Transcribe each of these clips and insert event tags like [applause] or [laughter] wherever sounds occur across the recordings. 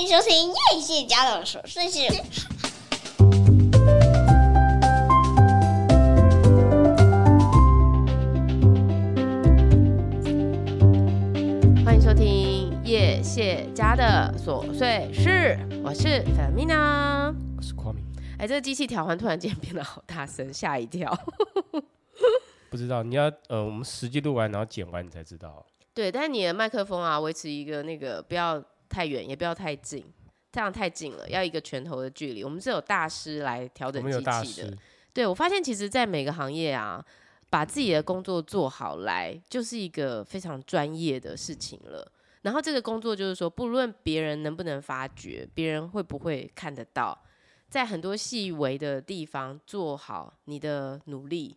欢迎收听叶谢家的琐碎事。欢迎收听叶谢家的琐碎事，我是 Fermina，我是夸明。哎，这个机器调换突然间变得好大声，吓一跳。[laughs] 不知道你要呃，我们实际录完然后剪完你才知道。对，但是你的麦克风啊，维持一个那个不要太远，也不要太近，这样太近了，要一个拳头的距离。我们是有大师来调整机器的。对，我发现，其实，在每个行业啊，把自己的工作做好来，就是一个非常专业的事情了。然后这个工作就是说，不论别人能不能发觉，别人会不会看得到，在很多细微的地方做好你的努力。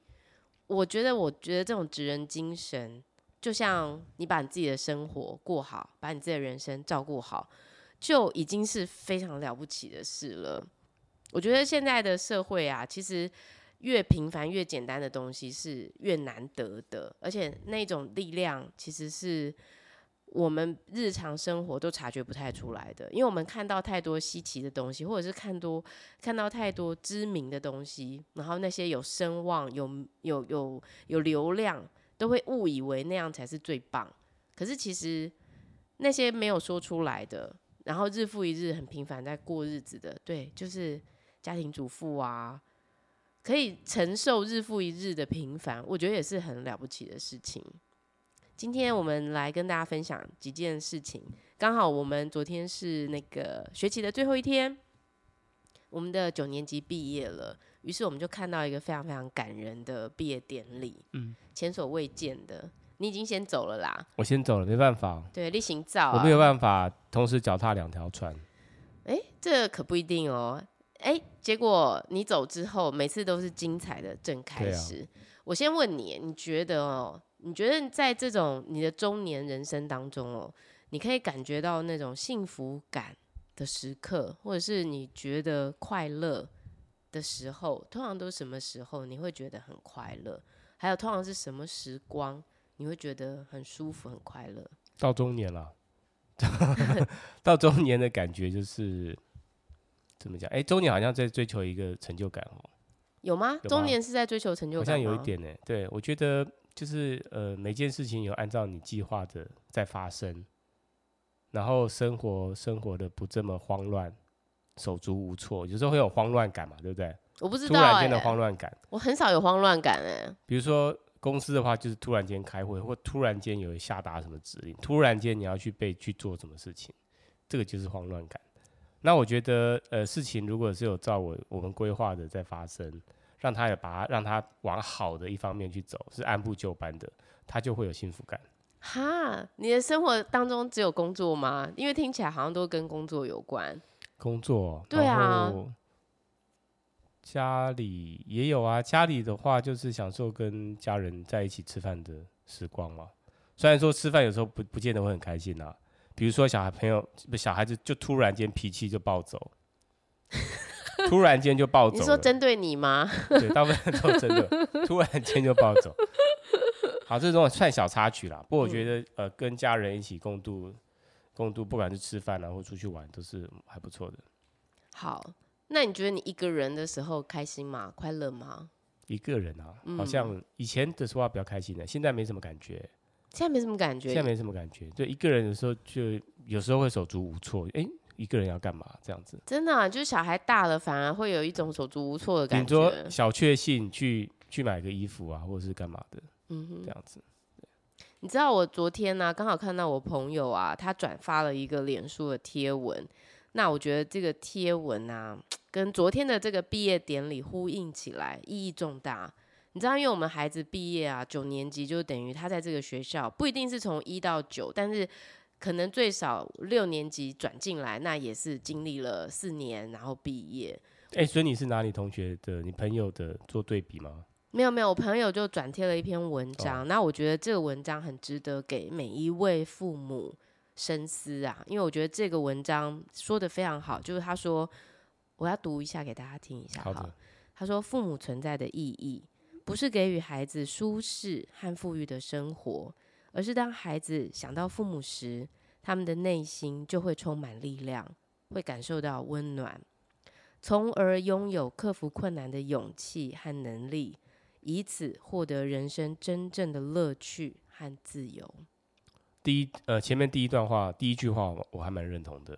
我觉得，我觉得这种职人精神。就像你把你自己的生活过好，把你自己的人生照顾好，就已经是非常了不起的事了。我觉得现在的社会啊，其实越平凡越简单的东西是越难得的，而且那种力量其实是我们日常生活都察觉不太出来的，因为我们看到太多稀奇的东西，或者是看多看到太多知名的东西，然后那些有声望、有有有有流量。都会误以为那样才是最棒，可是其实那些没有说出来的，然后日复一日很平凡在过日子的，对，就是家庭主妇啊，可以承受日复一日的平凡，我觉得也是很了不起的事情。今天我们来跟大家分享几件事情，刚好我们昨天是那个学期的最后一天，我们的九年级毕业了。于是我们就看到一个非常非常感人的毕业典礼，嗯，前所未见的。你已经先走了啦，我先走了，没办法。对，例行照，我没有办法同时脚踏两条船。哎，这可不一定哦。哎，结果你走之后，每次都是精彩的正开始。啊、我先问你，你觉得哦？你觉得在这种你的中年人生当中哦，你可以感觉到那种幸福感的时刻，或者是你觉得快乐？的时候，通常都是什么时候你会觉得很快乐？还有通常是什么时光你会觉得很舒服、很快乐？到中年了，[laughs] 到中年的感觉就是怎么讲？哎、欸，中年好像在追求一个成就感哦。有吗？有吗？中年是在追求成就感？好像有一点呢。对，我觉得就是呃，每件事情有按照你计划的在发生，然后生活生活的不这么慌乱。手足无措，有时候会有慌乱感嘛，对不对？我不知道、欸，突然间的慌乱感，我很少有慌乱感哎、欸。比如说公司的话，就是突然间开会，或突然间有下达什么指令，突然间你要去被去做什么事情，这个就是慌乱感。那我觉得，呃，事情如果是有照我我们规划的在发生，让他也把它让他往好的一方面去走，是按部就班的，他就会有幸福感。哈，你的生活当中只有工作吗？因为听起来好像都跟工作有关。工作，对啊，家里也有啊。家里的话，就是享受跟家人在一起吃饭的时光嘛。虽然说吃饭有时候不不见得会很开心啊，比如说小孩朋友不小孩子就突然间脾气就暴走，[laughs] 突然间就暴走。你说针对你吗？对，大部分都针对，[laughs] 突然间就暴走。好，这种算小插曲啦。不过我觉得，嗯、呃，跟家人一起共度。共度，不管是吃饭啊，或出去玩，都是还不错的。好，那你觉得你一个人的时候开心吗？快乐吗？一个人啊，嗯、好像以前的时候比较开心的，现在没什么感觉。现在没什么感觉。现在没什么感觉。对，一个人的时候就有时候会手足无措。哎、欸，一个人要干嘛？这样子。真的、啊，就是小孩大了，反而会有一种手足无措的感觉。你说小确幸去去买个衣服啊，或者是干嘛的？嗯哼，这样子。你知道我昨天呢、刚好看到我朋友啊，他转发了一个脸书的贴文。那我觉得这个贴文啊，跟昨天的这个毕业典礼呼应起来，意义重大。你知道，因为我们孩子毕业啊，九年级就等于他在这个学校，不一定是从一到九，但是可能最少六年级转进来，那也是经历了四年，然后毕业。哎、所以你是拿你同学的、你朋友的做对比吗？没有没有，我朋友就转贴了一篇文章，那、哦、我觉得这个文章很值得给每一位父母深思啊，因为我觉得这个文章说的非常好，就是他说，我要读一下给大家听一下好，他说父母存在的意义不是给予孩子舒适和富裕的生活，而是当孩子想到父母时，他们的内心就会充满力量，会感受到温暖，从而拥有克服困难的勇气和能力，以此获得人生真正的乐趣和自由。第一，呃，前面第一段话，第一句话，我还蛮认同的。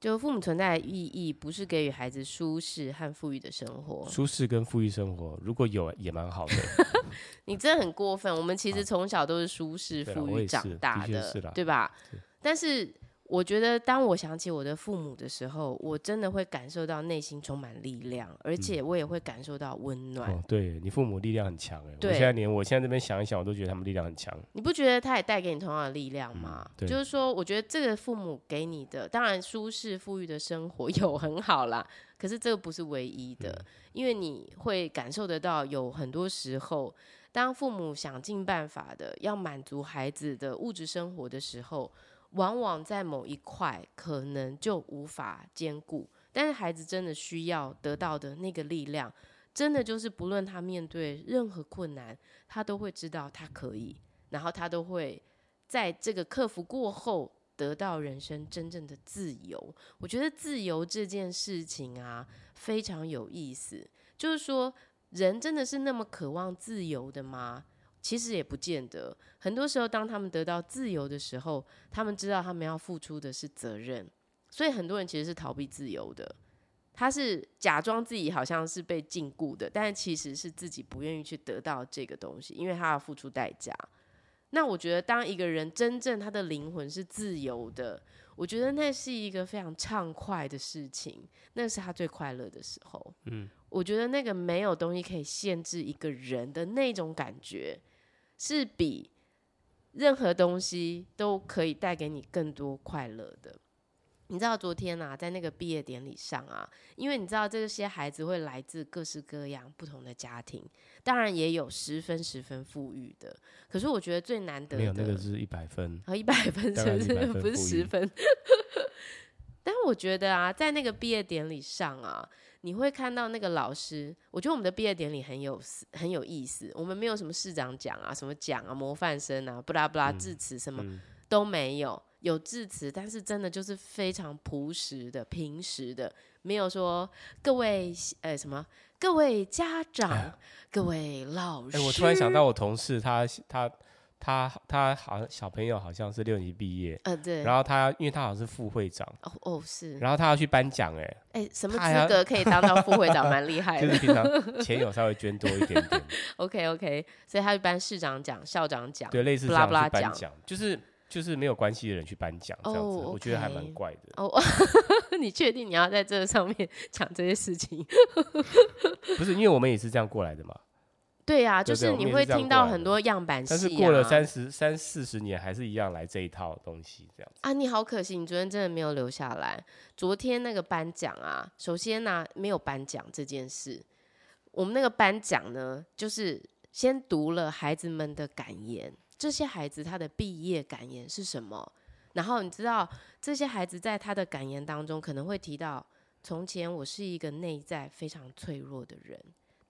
就父母存在的意义，不是给予孩子舒适和富裕的生活。舒适跟富裕生活，如果有也蛮好的。[laughs] 你真的很过分。我们其实从小都是舒适富裕长大的，的对吧？但是。我觉得，当我想起我的父母的时候，我真的会感受到内心充满力量，而且我也会感受到温暖。对你父母力量很强哎，我现在连我现在这边想一想，我都觉得他们力量很强。你不觉得他也带给你同样的力量吗？嗯、就是说，我觉得这个父母给你的，当然舒适富裕的生活 [laughs] 有很好啦，可是这个不是唯一的，嗯、因为你会感受得到，有很多时候，当父母想尽办法的要满足孩子的物质生活的时候。往往在某一块可能就无法兼顾，但是孩子真的需要得到的那个力量，真的就是不论他面对任何困难，他都会知道他可以，然后他都会在这个克服过后得到人生真正的自由。我觉得自由这件事情啊，非常有意思，就是说人真的是那么渴望自由的吗？其实也不见得，很多时候，当他们得到自由的时候，他们知道他们要付出的是责任，所以很多人其实是逃避自由的，他是假装自己好像是被禁锢的，但其实是自己不愿意去得到这个东西，因为他要付出代价。那我觉得，当一个人真正他的灵魂是自由的，我觉得那是一个非常畅快的事情，那是他最快乐的时候。嗯，我觉得那个没有东西可以限制一个人的那种感觉。是比任何东西都可以带给你更多快乐的。你知道昨天啊，在那个毕业典礼上啊，因为你知道这些孩子会来自各式各样不同的家庭，当然也有十分十分富裕的。可是我觉得最难得的，没有那个是一百分，和一百分 [laughs] 是不是？不是十分。[laughs] 但我觉得啊，在那个毕业典礼上啊。你会看到那个老师，我觉得我们的毕业典礼很有很有意思。我们没有什么市长奖啊、什么奖啊、模范生啊、不拉不拉致辞什么、嗯、都没有，有致辞，但是真的就是非常朴实的、平实的，没有说各位呃什么各位家长、哎、各位老师。哎，我突然想到我同事他他。他他好像小朋友好像是六年级毕业，呃对，然后他因为他好像是副会长，哦哦是，然后他要去颁奖哎，哎什么资格可以当到副会长，[laughs] 蛮厉害的，就是平常钱有稍微捐多一点点，[laughs] OK OK，所以他去颁市长奖、校长奖，对，类似这样去颁奖，就是就是没有关系的人去颁奖这样子，我觉得还蛮怪的。哦，[laughs] 你确定你要在这上面讲这些事情？不是，因为我们也是这样过来的嘛。对呀、啊，就是你会听到很多样板戏、啊、但是过了三十三四十年，还是一样来这一套东西这样子啊！你好可惜，你昨天真的没有留下来。昨天那个颁奖啊，首先呢、啊、没有颁奖这件事，我们那个颁奖呢，就是先读了孩子们的感言，这些孩子他的毕业感言是什么？然后你知道这些孩子在他的感言当中可能会提到，从前我是一个内在非常脆弱的人。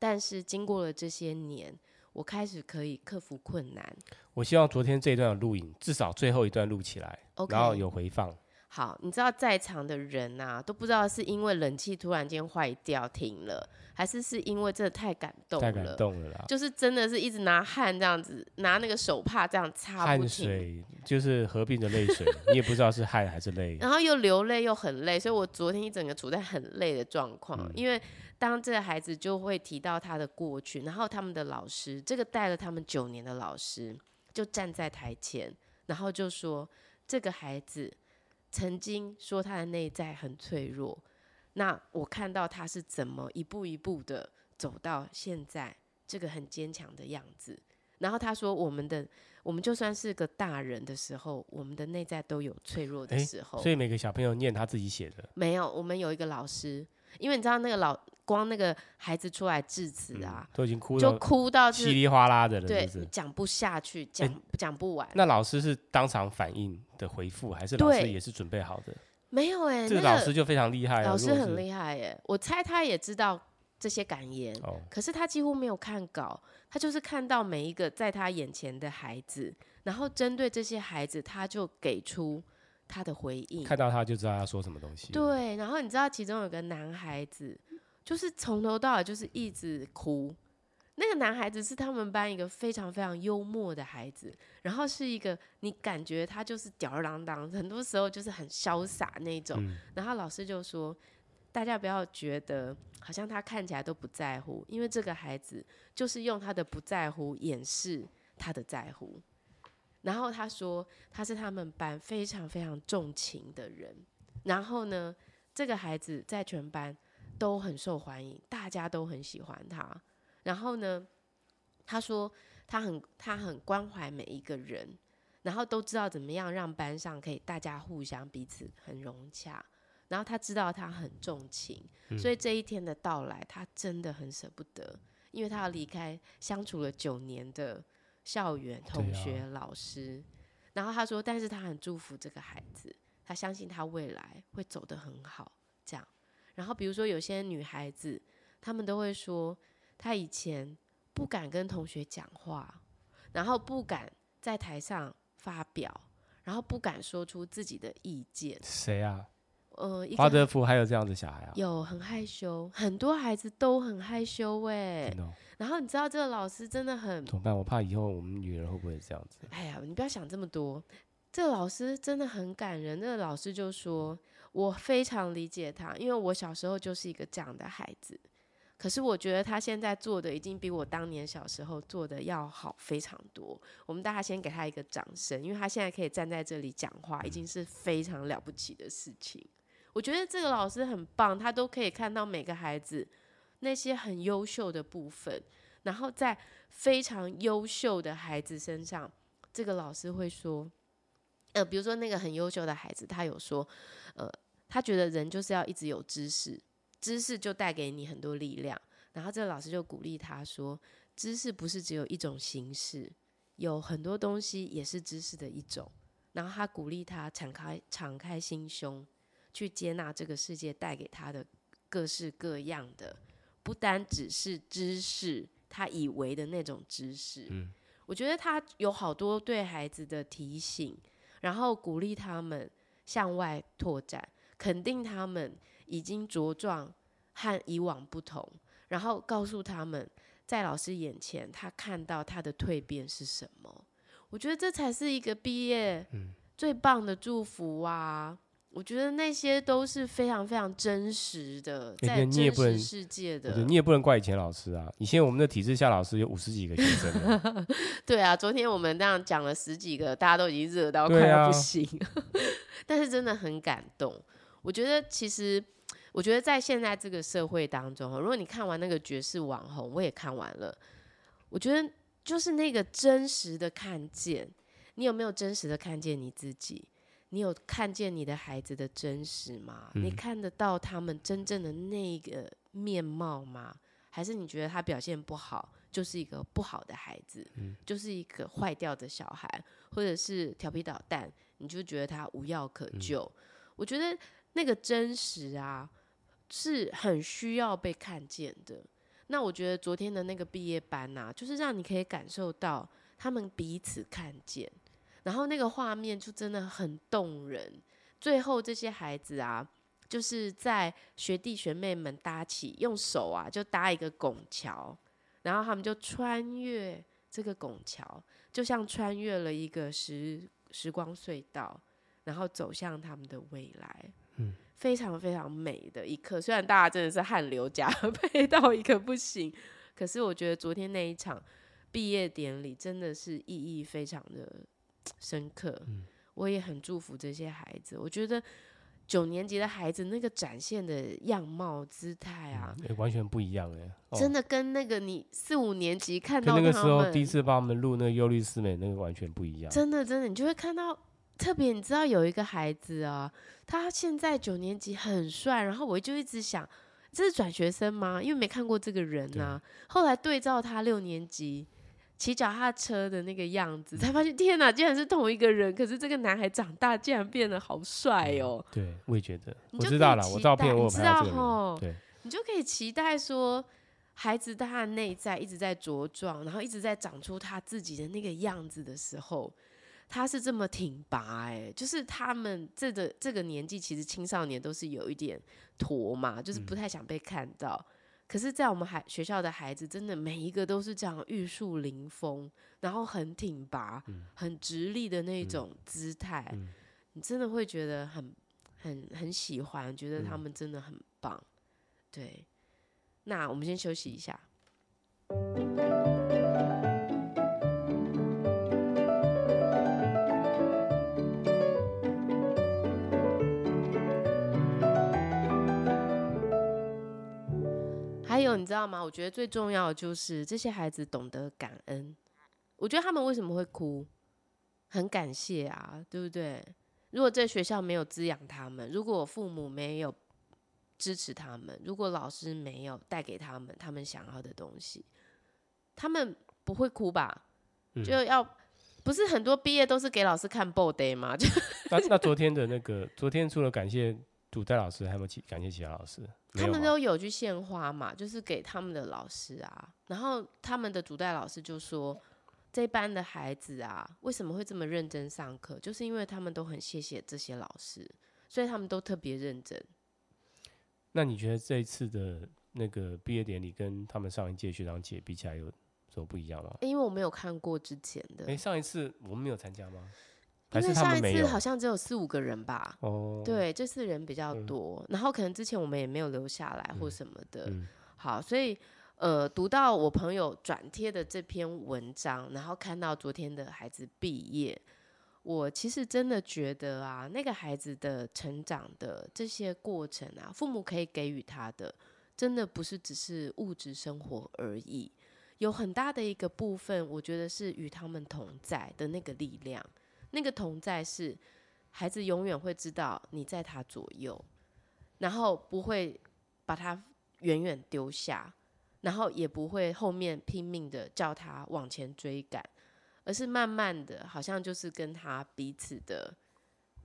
但是经过了这些年，我开始可以克服困难。我希望昨天这一段的录影，至少最后一段录起来，Okay. 然后有回放。好，你知道在场的人呐、啊，都不知道是因为冷气突然间坏掉停了，还是是因为这太感动了，太感动了啦。就是真的是一直拿汗这样子，拿那个手帕这样擦。汗水就是合并的泪水，你也不知道是汗还是泪。然后又流泪又很累，所以我昨天一整个处在很累的状况，嗯、因为。当这个孩子就会提到他的过去，然后他们的老师，这个带了他们九年的老师，就站在台前，然后就说这个孩子曾经说他的内在很脆弱，那我看到他是怎么一步一步的走到现在这个很坚强的样子。然后他说，我们的我们就算是个大人的时候，我们的内在都有脆弱的时候。所以每个小朋友念他自己写的？没有，我们有一个老师。因为你知道那个老光那个孩子出来致辞啊、嗯，都已经哭就哭到稀里哗啦的了，对，讲不下去，讲讲、欸、不完。那老师是当场反应的回复，还是老师也是准备好的？没有哎、欸，这个老师就非常厉害，老师很厉害耶、欸。我猜他也知道这些感言，哦、可是他几乎没有看稿，他就是看到每一个在他眼前的孩子，然后针对这些孩子，他就给出。他的回应，看到他就知道他说什么东西。对，然后你知道其中有个男孩子，就是从头到尾就是一直哭。那个男孩子是他们班一个非常非常幽默的孩子，然后是一个你感觉他就是吊儿郎当，很多时候就是很潇洒那种。嗯、然后老师就说，大家不要觉得好像他看起来都不在乎，因为这个孩子就是用他的不在乎掩饰他的在乎。然后他说他是他们班非常非常重情的人。然后呢，这个孩子在全班都很受欢迎，大家都很喜欢他。然后呢，他说他很他很关怀每一个人，然后都知道怎么样让班上可以大家互相彼此很融洽。然后他知道他很重情，嗯、所以这一天的到来，他真的很舍不得，因为他要离开相处了九年的。校园同学、老师，啊、然后他说，但是他很祝福这个孩子，他相信他未来会走得很好。这样，然后比如说有些女孩子，她们都会说，她以前不敢跟同学讲话，然后不敢在台上发表，然后不敢说出自己的意见。谁啊？呃，华德福还有这样的小孩啊？有，很害羞，很多孩子都很害羞哎。哦、然后你知道这个老师真的很怎么办？我怕以后我们女儿会不会这样子？哎呀，你不要想这么多。这个老师真的很感人。那个老师就说：“我非常理解他，因为我小时候就是一个这样的孩子。可是我觉得他现在做的已经比我当年小时候做的要好非常多。我们大家先给他一个掌声，因为他现在可以站在这里讲话，已经是非常了不起的事情。”我觉得这个老师很棒，他都可以看到每个孩子那些很优秀的部分，然后在非常优秀的孩子身上，这个老师会说，呃，比如说那个很优秀的孩子，他有说，呃，他觉得人就是要一直有知识，知识就带给你很多力量，然后这个老师就鼓励他说，知识不是只有一种形式，有很多东西也是知识的一种，然后他鼓励他敞开敞开心胸。去接纳这个世界带给他的各式各样的，不单只是知识，他以为的那种知识。嗯，我觉得他有好多对孩子的提醒，然后鼓励他们向外拓展，肯定他们已经茁壮和以往不同，然后告诉他们在老师眼前，他看到他的蜕变是什么。我觉得这才是一个毕业最棒的祝福啊！我觉得那些都是非常非常真实的，在真实世界的。你也不能怪以前老师啊，以前我们的体制下老师有五十几个学生。[laughs] 对啊，昨天我们这样讲了十几个，大家都已经热到快要不行。啊、[laughs] 但是真的很感动。我觉得其实，我觉得在现在这个社会当中，如果你看完那个绝世网红，我也看完了，我觉得就是那个真实的看见，你有没有真实的看见你自己？你有看见你的孩子的真实吗？嗯、你看得到他们真正的那个面貌吗？还是你觉得他表现不好，就是一个不好的孩子，嗯、就是一个坏掉的小孩，或者是调皮捣蛋，你就觉得他无药可救？嗯、我觉得那个真实啊，是很需要被看见的。那我觉得昨天的那个毕业班啊，就是让你可以感受到他们彼此看见。然后那个画面就真的很动人。最后这些孩子啊，就是在学弟学妹们搭起，用手啊就搭一个拱桥，然后他们就穿越这个拱桥，就像穿越了一个时时光隧道，然后走向他们的未来。嗯，非常非常美的一刻。虽然大家真的是汗流浃背到一个不行，可是我觉得昨天那一场毕业典礼真的是意义非常的。深刻，嗯我也很祝福这些孩子。我觉得九年级的孩子那个展现的样貌、姿态啊，嗯欸，完全不一样哎，哦，真的跟那个你四五年级看到那个时候第一次帮我们录那个忧虑四美那个完全不一样。真的，真的，你就会看到，特别你知道有一个孩子啊，他现在九年级很帅，然后我就一直想，这是转学生吗？因为没看过这个人啊。后来对照他六年级。骑脚踏车的那个样子，才发现天哪，竟然是同一个人。可是这个男孩长大，竟然变得好帅哦！对，我也觉得。我知道了，我照片我拍到这你就可以期待说，孩子他的内在一直在茁壮，然后一直在长出他自己的那个样子的时候，他是这么挺拔哎、欸，就是他们这个这个年纪，其实青少年都是有一点驼嘛，就是不太想被看到。嗯、可是，在我们孩学校的孩子，真的每一个都是这样玉树临风，然后很挺拔、嗯、很直立的那种姿态，嗯、你真的会觉得很很很喜欢，觉得他们真的很棒。对，那我们先休息一下。有，你知道吗？我觉得最重要的就是这些孩子懂得感恩。我觉得他们为什么会哭？很感谢啊，对不对？如果在学校没有滋养他们，如果父母没有支持他们，如果老师没有带给他们他们想要的东西，他们不会哭吧？嗯、就要不是很多毕业都是给老师看 body 吗？就 [laughs] 那那昨天的那个，昨天除了感谢主代老师，还有没有其感谢其他老师？他们都有去献花嘛，就是给他们的老师啊。然后他们的主代老师就说，这班的孩子啊，为什么会这么认真上课？就是因为他们都很谢谢这些老师，所以他们都特别认真。那你觉得这一次的那个毕业典礼跟他们上一届学长姐比起来有什么不一样吗？因为我没有看过之前的。哎，上一次我们没有参加吗？因为上一次好像只有四五个人吧，哦，对，这次人比较多，嗯、然后可能之前我们也没有留下来或什么的，嗯嗯、好，所以呃，读到我朋友转贴的这篇文章，然后看到昨天的孩子毕业，我其实真的觉得啊，那个孩子的成长的这些过程啊，父母可以给予他的，真的不是只是物质生活而已，有很大的一个部分，我觉得是与他们同在的那个力量。那个同在是，孩子永远会知道你在他左右，然后不会把他远远丢下，然后也不会后面拼命的叫他往前追赶，而是慢慢的，好像就是跟他彼此的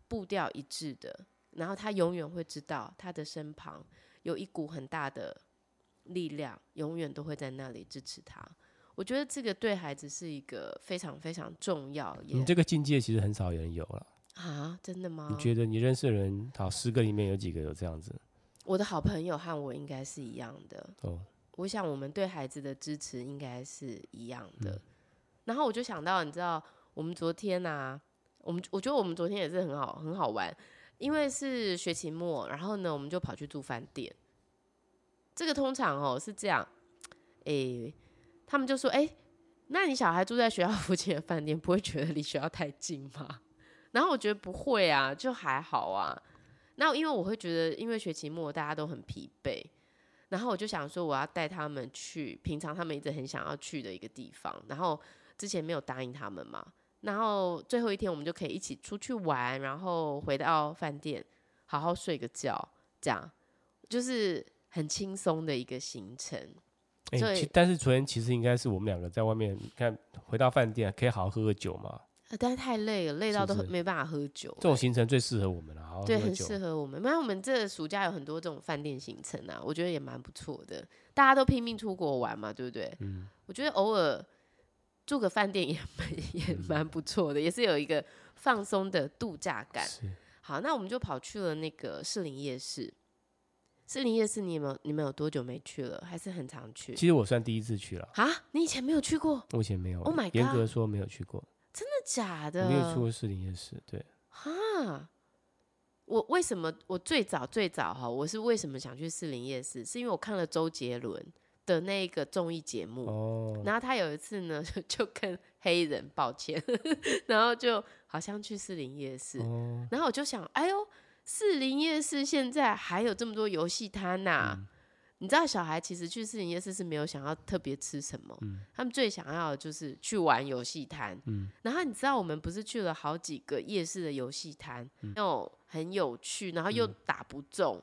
步调一致的，然后他永远会知道他的身旁有一股很大的力量，永远都会在那里支持他。我觉得这个对孩子是一个非常非常重要。你这个境界其实很少有人有了啊？真的吗？你觉得你认识的人，好，十个里面有几个有这样子？我的好朋友和我应该是一样的。哦，我想我们对孩子的支持应该是一样的。嗯、然后我就想到，你知道，我们昨天啊，我们我觉得我们昨天也是很好很好玩，因为是学期末，然后呢，我们就跑去住饭店。这个通常哦是这样，诶。他们就说：“哎、那你小孩住在学校附近的饭店，不会觉得离学校太近吗？” [laughs] 然后我觉得不会啊，就还好啊。那因为我会觉得，因为学期末大家都很疲惫，然后我就想说，我要带他们去平常他们一直很想要去的一个地方。然后之前没有答应他们嘛，然后最后一天我们就可以一起出去玩，然后回到饭店好好睡个觉，这样就是很轻松的一个行程。哎，欸、以但是昨天其实应该是我们两个在外面，看回到饭店可以好好喝喝酒嘛。但是太累了，累到都没办法喝酒。这种行程最适合我们了，好好对，很适合我们。因为我们这暑假有很多这种饭店行程啊，我觉得也蛮不错的。大家都拼命出国玩嘛，对不对？嗯。我觉得偶尔住个饭店也蛮 [laughs] 也蛮不错的，嗯、也是有一个放松的度假感。是好，那我们就跑去了那个士林夜市。士林夜市，你们你们有多久没去了？还是很常去？其实我算第一次去了。啊，你以前没有去过？我以前没有。Oh my god！严格说没有去过。真的假的？没有去过士林夜市，对。哈，我为什么我最早最早哈，我是为什么想去士林夜市？是因为我看了周杰伦的那个综艺节目哦，然后他有一次呢就，就跟黑人抱歉，[laughs] 然后就好像去士林夜市，哦，然后我就想，哎呦。士林夜市现在还有这么多游戏摊呐！你知道小孩其实去士林夜市是没有想要特别吃什么，嗯、他们最想要的就是去玩游戏摊。嗯、然后你知道我们不是去了好几个夜市的游戏摊，嗯、那种很有趣，然后又打不中。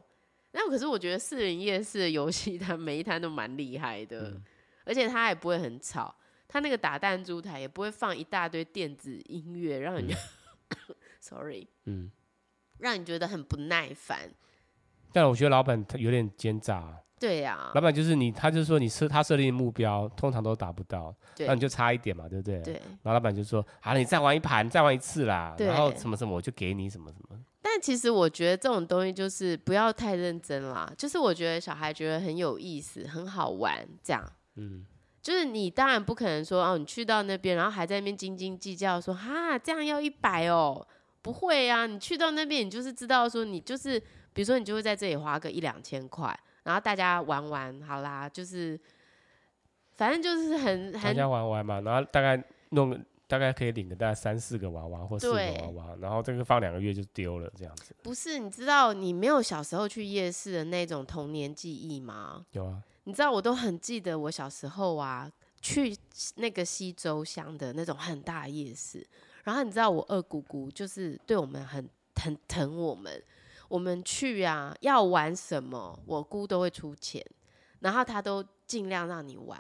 那、嗯、可是我觉得士林夜市的游戏摊每一摊都蛮厉害的，嗯、而且它也不会很吵，它那个打弹珠台也不会放一大堆电子音乐，让人家、[coughs] [coughs] 嗯、sorry，嗯。让你觉得很不耐烦，但我觉得老板他有点奸诈，对呀、啊，老板就是你，他就是说你设他设定的目标通常都达不到，那你就差一点嘛，对不对？对。然后老板就说：“好，你再玩一盘，再玩一次啦。”然后什么什么我就给你什么什么。但其实我觉得这种东西就是不要太认真啦，就是我觉得小孩觉得很有意思、很好玩这样。嗯。就是你当然不可能说哦，你去到那边，然后还在那边斤斤计较说哈这样要一百哦，不会啊，你去到那边你就是知道说你就是比如说你就会在这里花个一两千块。然后大家玩玩好啦，就是反正就是很很大家玩玩嘛，然后大概弄大概可以领个大概三四个娃娃或四个娃娃，然后这个放两个月就丢了这样子。不是，你知道你没有小时候去夜市的那种童年记忆吗？有啊，你知道我都很记得我小时候啊，去那个西周乡的那种很大夜市，然后你知道我二姑姑就是对我们很很疼我们。我们去啊，要玩什么，我姑都会出钱，然后她都尽量让你玩。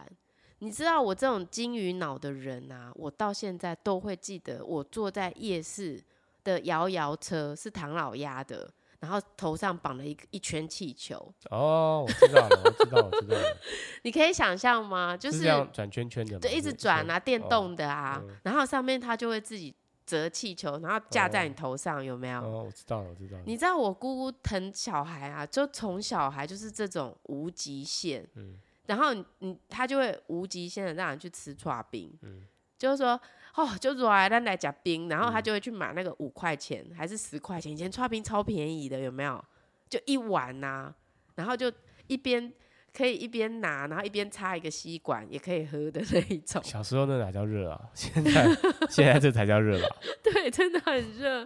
你知道我这种金鱼脑的人啊，我到现在都会记得，我坐在夜市的摇摇车是唐老鸭的，然后头上绑了一一圈气球。哦，我知道了，我知道，我知道了。[laughs] 你可以想象吗？就是，是这样转圈圈的，对，一直转啊，电动的啊，然后上面它就会自己。折气球，然后架在你头上，哦、有没有？哦，我知道了，我知道了。你知道我姑姑疼小孩啊，就从小孩就是这种无极限，嗯、然后你你他就会无极限的让你去吃刨冰，嗯、就是说哦，就来咱来夹冰，然后他就会去买那个五块钱、嗯、还是十块钱，以前剉冰超便宜的，有没有？就一碗呐、啊，然后就一边。可以一边拿，然后一边插一个吸管，也可以喝的那一种。小时候那哪叫热啊？[laughs] 现在现在这才叫热吧？[laughs] 对，真的很热。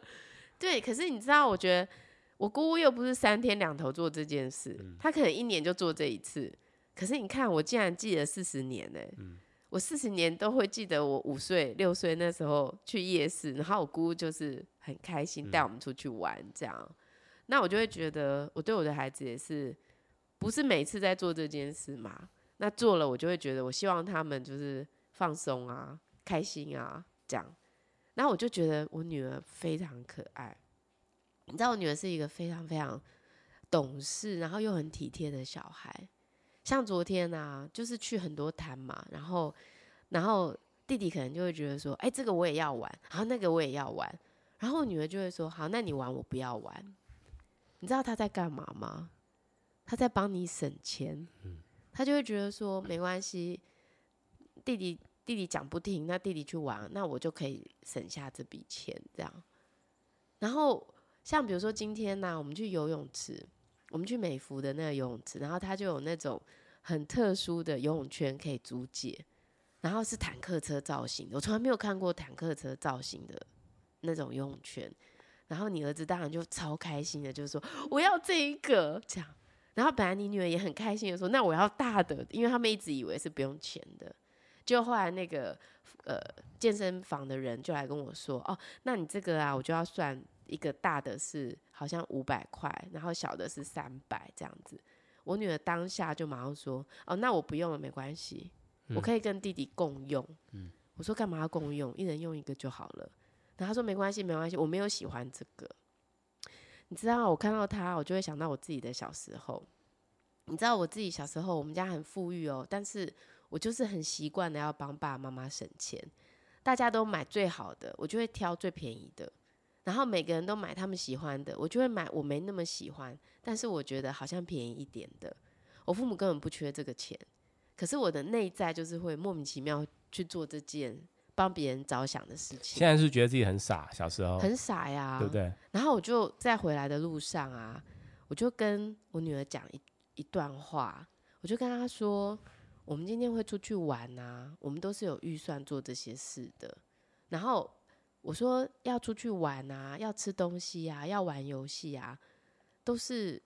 对，可是你知道，我觉得我姑姑又不是三天两头做这件事，嗯、她可能一年就做这一次。可是你看，我竟然记了四十年呢、欸。嗯、我四十年都会记得我五岁六岁那时候去夜市，然后我姑姑就是很开心带我们出去玩，这样。嗯、那我就会觉得，我对我的孩子也是。不是每次在做这件事嘛？那做了我就会觉得，我希望他们就是放松啊、开心啊这样。然后我就觉得我女儿非常可爱。你知道我女儿是一个非常非常懂事，然后又很体贴的小孩。像昨天啊，就是去很多摊嘛，然后然后弟弟可能就会觉得说，哎，这个我也要玩，然后那个我也要玩。然后我女儿就会说，好，那你玩，我不要玩。你知道她在干嘛吗？他在帮你省钱，他就会觉得说没关系，弟弟弟弟讲不听，那弟弟去玩，那我就可以省下这笔钱这样。然后像比如说今天呢、啊，我们去游泳池，我们去美孚的那个游泳池，然后他就有那种很特殊的游泳圈可以租借，然后是坦克车造型的，我从来没有看过坦克车造型的那种游泳圈。然后你儿子当然就超开心的，就是说我要这一个这样。然后本来你女儿也很开心的说：“那我要大的，因为他们一直以为是不用钱的。”就后来那个呃健身房的人就来跟我说：“哦，那你这个啊，我就要算一个大的是好像五百块，然后小的是三百这样子。”我女儿当下就马上说：“哦，那我不用了，没关系，我可以跟弟弟共用。嗯”我说：“干嘛要共用？一人用一个就好了。”然后他说：“没关系，没关系，我没有喜欢这个。”你知道，我看到他，我就会想到我自己的小时候。你知道，我自己小时候，我们家很富裕哦，但是我就是很习惯的要帮爸爸妈妈省钱。大家都买最好的，我就会挑最便宜的。然后每个人都买他们喜欢的，我就会买我没那么喜欢，但是我觉得好像便宜一点的。我父母根本不缺这个钱，可是我的内在就是会莫名其妙去做这件。帮别人着想的事情，现在是觉得自己很傻，小时候很傻呀，对不对？然后我就在回来的路上啊，我就跟我女儿讲一一段话，我就跟她说，我们今天会出去玩啊，我们都是有预算做这些事的。然后我说要出去玩啊，要吃东西啊，要玩游戏啊，都是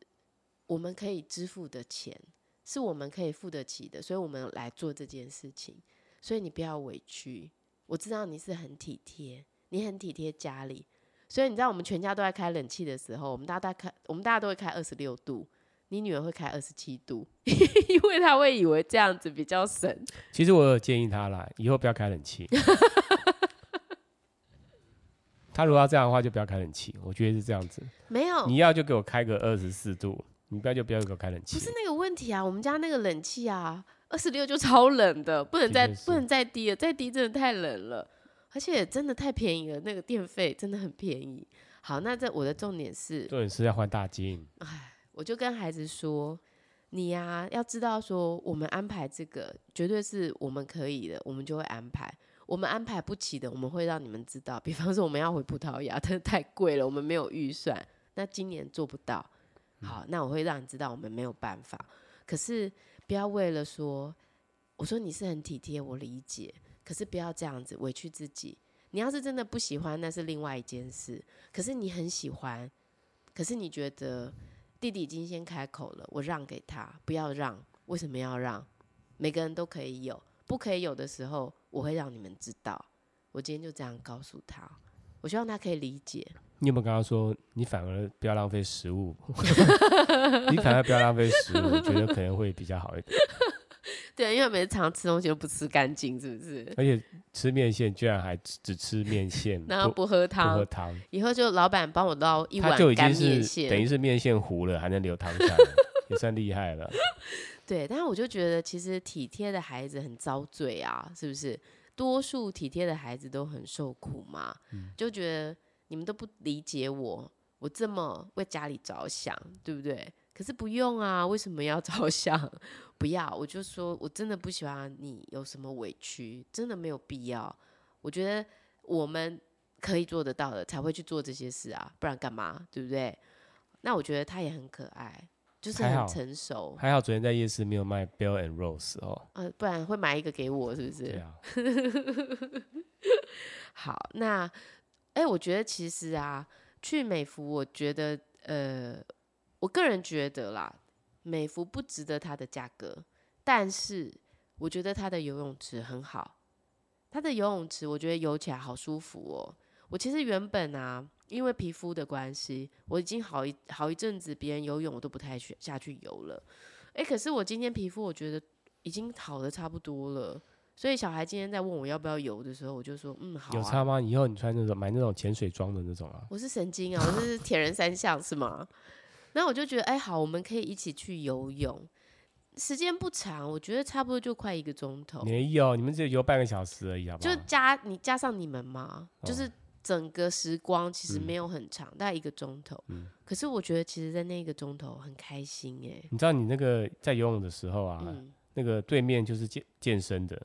我们可以支付的钱，是我们可以付得起的，所以我们来做这件事情。所以你不要委屈。我知道你是很体贴，你很体贴家里，所以你知道我们全家都在开冷气的时候，我们大家开，我们大家都会开二十六度，你女儿会开二十七度，[laughs] 因为她会以为这样子比较省。其实我有建议她啦，以后不要开冷气。[laughs] 她如果要这样的话，就不要开冷气。我觉得是这样子，没有，你要就给我开个二十四度，你不要就不要给我开冷气。不是那个问题啊，我们家那个冷气啊，二十六就超冷的，不能再不能再低了，再低真的太冷了，而且真的太便宜了，那个电费真的很便宜。好，那这我的重点是，重点是要换大金。哎，我就跟孩子说，你呀、啊、要知道说，我们安排这个绝对是我们可以的，我们就会安排。我们安排不起的，我们会让你们知道。[laughs] 比方说，我们要回葡萄牙，但是太贵了，我们没有预算，那今年做不到。好，那我会让你知道我们没有办法。可是不要为了说，我说你是很体贴，我理解。可是不要这样子委屈自己。你要是真的不喜欢，那是另外一件事。可是你很喜欢，可是你觉得弟弟已经先开口了，我让给他，不要让。为什么要让？每个人都可以有，不可以有的时候，我会让你们知道。我今天就这样告诉他，我希望他可以理解。你有没有跟他说，你反而不要浪费食物？[laughs] 你反而不要浪费食物，我觉得可能会比较好一点。[laughs] 对，因为每次常吃东西都不吃干净，是不是？而且吃面线居然还只吃面线，[laughs] 然后不喝汤，不喝汤。以后就老板帮我捞一碗干面线，等于是面线糊了还能留汤下来，也算厉害了。对，但是我就觉得其实体贴的孩子很遭罪啊，是不是？多数体贴的孩子都很受苦嘛，嗯、就觉得你们都不理解我，我这么为家里着想，对不对？可是不用啊，为什么要着想？[laughs] 不要，我就说我真的不喜欢你有什么委屈，真的没有必要。我觉得我们可以做得到的才会去做这些事啊，不然干嘛？对不对？那我觉得他也很可爱，就是很成熟。还好，昨天在夜市没有卖 Bell and Rose 哦，呃，不然会买一个给我，是不是？对啊。[laughs] 好，那哎，我觉得其实啊，去美孚，我觉得呃。我个人觉得啦，美孚不值得它的价格，但是我觉得它的游泳池很好。它的游泳池我觉得游起来好舒服哦。我其实原本啊，因为皮肤的关系，我已经好一好一阵子别人游泳我都不太去下去游了。诶，可是我今天皮肤我觉得已经好的差不多了，所以小孩今天在问我要不要游的时候，我就说嗯好啊。有差吗？以后你穿那种买那种潜水装的那种啊？我是神经啊，我是铁人三项是吗？那我就觉得，哎，好，我们可以一起去游泳，时间不长，我觉得差不多就快一个钟头。没有，你们只有游半个小时而已，好不好？就加你加上你们嘛，哦、就是整个时光其实没有很长，嗯、大概一个钟头。嗯。可是我觉得，其实，在那一个钟头很开心哎。你知道，你那个在游泳的时候啊，嗯、那个对面就是健健身的，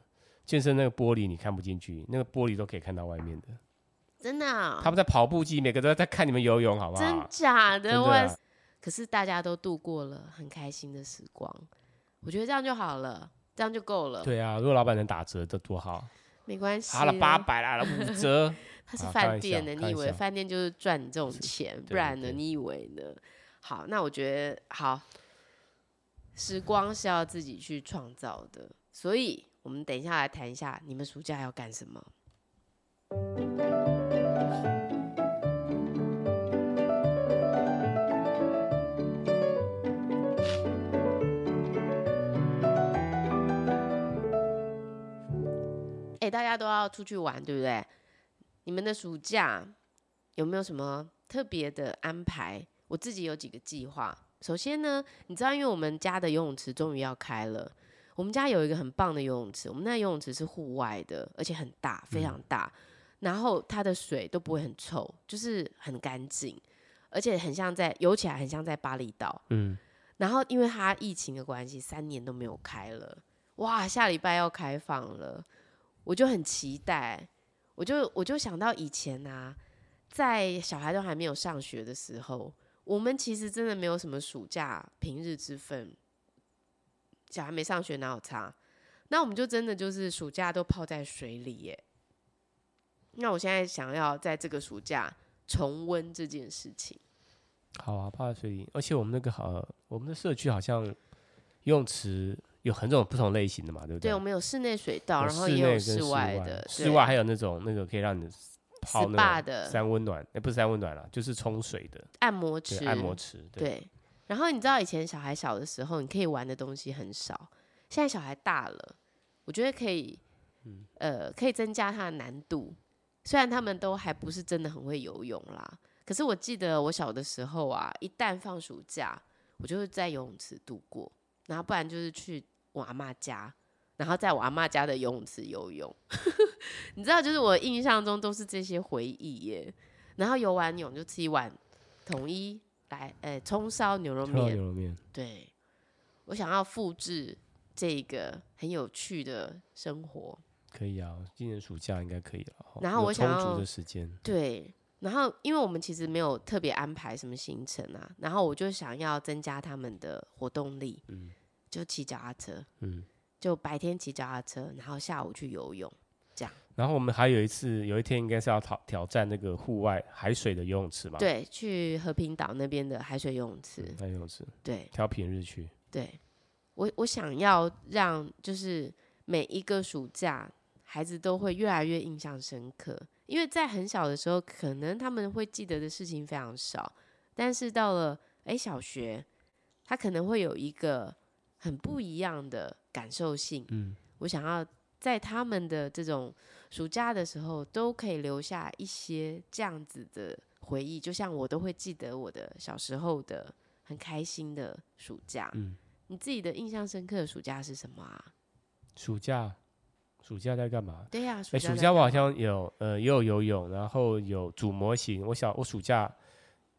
健身那个玻璃你看不进去，那个玻璃都可以看到外面的。真的、啊？他们在跑步机，每个都在看你们游泳，好不好？真假的？我。可是大家都度过了很开心的时光，我觉得这样就好了，这样就够了。对啊，如果老板能打折，这多好。没关系，好了八百啦，五折。[laughs] 他是饭店的，你以为饭店就是赚你这种钱？不然呢？你以为呢？好，那我觉得好，时光是要自己去创造的，所以我们等一下来谈一下，你们暑假要干什么？哎大家都要出去玩，对不对？你们的暑假有没有什么特别的安排？我自己有几个计划。首先呢，你知道，因为我们家的游泳池终于要开了。我们家有一个很棒的游泳池，我们那游泳池是户外的，而且很大，非常大。嗯、然后它的水都不会很臭，就是很干净，而且很像在游起来，很像在巴厘岛。嗯。然后因为它疫情的关系，三年都没有开了。哇，下礼拜要开放了。我就很期待，我就我就想到以前啊，在小孩都还没有上学的时候，我们其实真的没有什么暑假平日之分。小孩没上学哪有差？那我们就真的就是暑假都泡在水里耶。那我现在想要在这个暑假重温这件事情。好啊，泡在水里，而且我们那个好，我们的社区好像游泳池。有很多种不同类型的嘛，对不对？对，我们有室内水道，然后也有室外的。室外还有那种那个可以让你泡那的三温暖，哎，不是三温暖了，就是冲水的按摩池。按摩池，对。然后你知道以前小孩小的时候，你可以玩的东西很少。现在小孩大了，我觉得可以，呃，可以增加它的难度。虽然他们都还不是真的很会游泳啦，可是我记得我小的时候啊，一旦放暑假，我就会在游泳池度过，然后不然就是去我阿妈家，然后在我阿妈家的游泳池游泳。[laughs] 你知道，就是我印象中都是这些回忆耶。然后游完泳就吃一碗统一来，诶，葱烧牛肉面。牛肉面。对，我想要复制这个很有趣的生活。可以啊，今年暑假应该可以了。然后我想要充足的时间。对，然后因为我们其实没有特别安排什么行程啊，然后我就想要增加他们的活动力，嗯，就骑脚踏车，嗯，就白天骑脚踏车，然后下午去游泳，这样。然后我们还有一次，有一天应该是要挑挑战那个户外海水的游泳池嘛？对，去和平岛那边的海水游泳池。嗯、海游泳池。对，挑平日去。对，我我想要让就是每一个暑假。孩子都会越来越印象深刻，因为在很小的时候，可能他们会记得的事情非常少，但是到了哎小学，他可能会有一个很不一样的感受性。嗯，我想要在他们的这种暑假的时候，都可以留下一些这样子的回忆，就像我都会记得我的小时候的很开心的暑假。嗯，你自己的印象深刻的暑假是什么啊？暑假。暑假在干嘛？对呀、暑假我好像有，呃，也有游泳，然后有组模型。我小我暑假，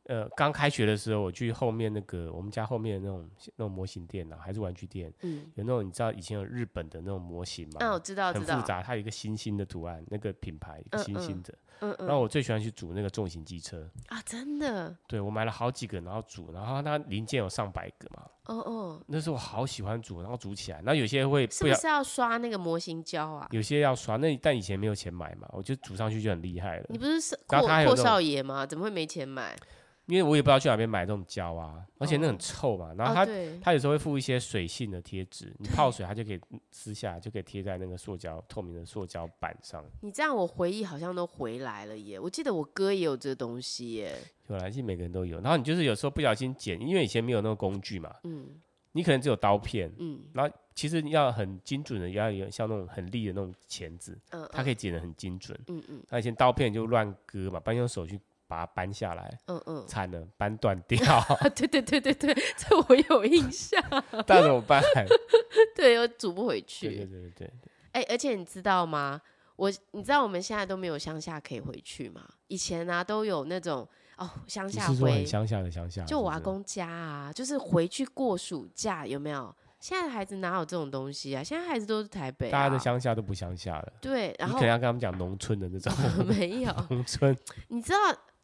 呃，刚开学的时候，我去后面那个我们家后面的那种那种模型店啊，还是玩具店，嗯，有那种你知道以前有日本的那种模型吗？嗯，我知道，很复杂，它有一个星星的图案，那个品牌一个星星的。嗯嗯然后我最喜欢去组那个重型机车啊，真的。对，我买了好几个，然后组，然后它零件有上百个嘛。哦哦。那时候我好喜欢组，然后组起来。那有些会不是不是要刷那个模型胶啊？有些要刷，那但以前没有钱买嘛，我就组上去就很厉害了。你不是阔阔少爷吗？怎么会没钱买？因为我也不知道去哪边买这种胶啊，而且那很臭嘛。然后它、哦、它有时候会附一些水性的贴纸，你泡水它就可以撕下来，就可以贴在那个塑胶透明的塑胶板上。你这样我回忆好像都回来了耶！我记得我哥也有这东西耶。有来信每个人都有。然后你就是有时候不小心剪，因为以前没有那个工具嘛，嗯，你可能只有刀片，嗯，然后其实要很精准的，要有像那种很利的那种钳子，嗯，嗯，它可以剪得很精准，嗯嗯。那以前刀片就乱割嘛，不然用手去。把它搬下来，嗯嗯，惨了，搬断掉。[laughs] 对对对对对，这我有印象。[laughs] 但怎么办？[laughs] 对，又组不回去。对对对对。哎、欸，而且你知道吗？我你知道我们现在都没有乡下可以回去吗？以前呢、啊、都有那种哦乡下回乡下的乡下，就我阿公家啊，就是回去过暑假，有没有？现在的孩子哪有这种东西啊？现在孩子都是台北、啊，大家的乡下都不乡下了。对，然后你可能要跟他们讲农村的那种。没有农村，你知道？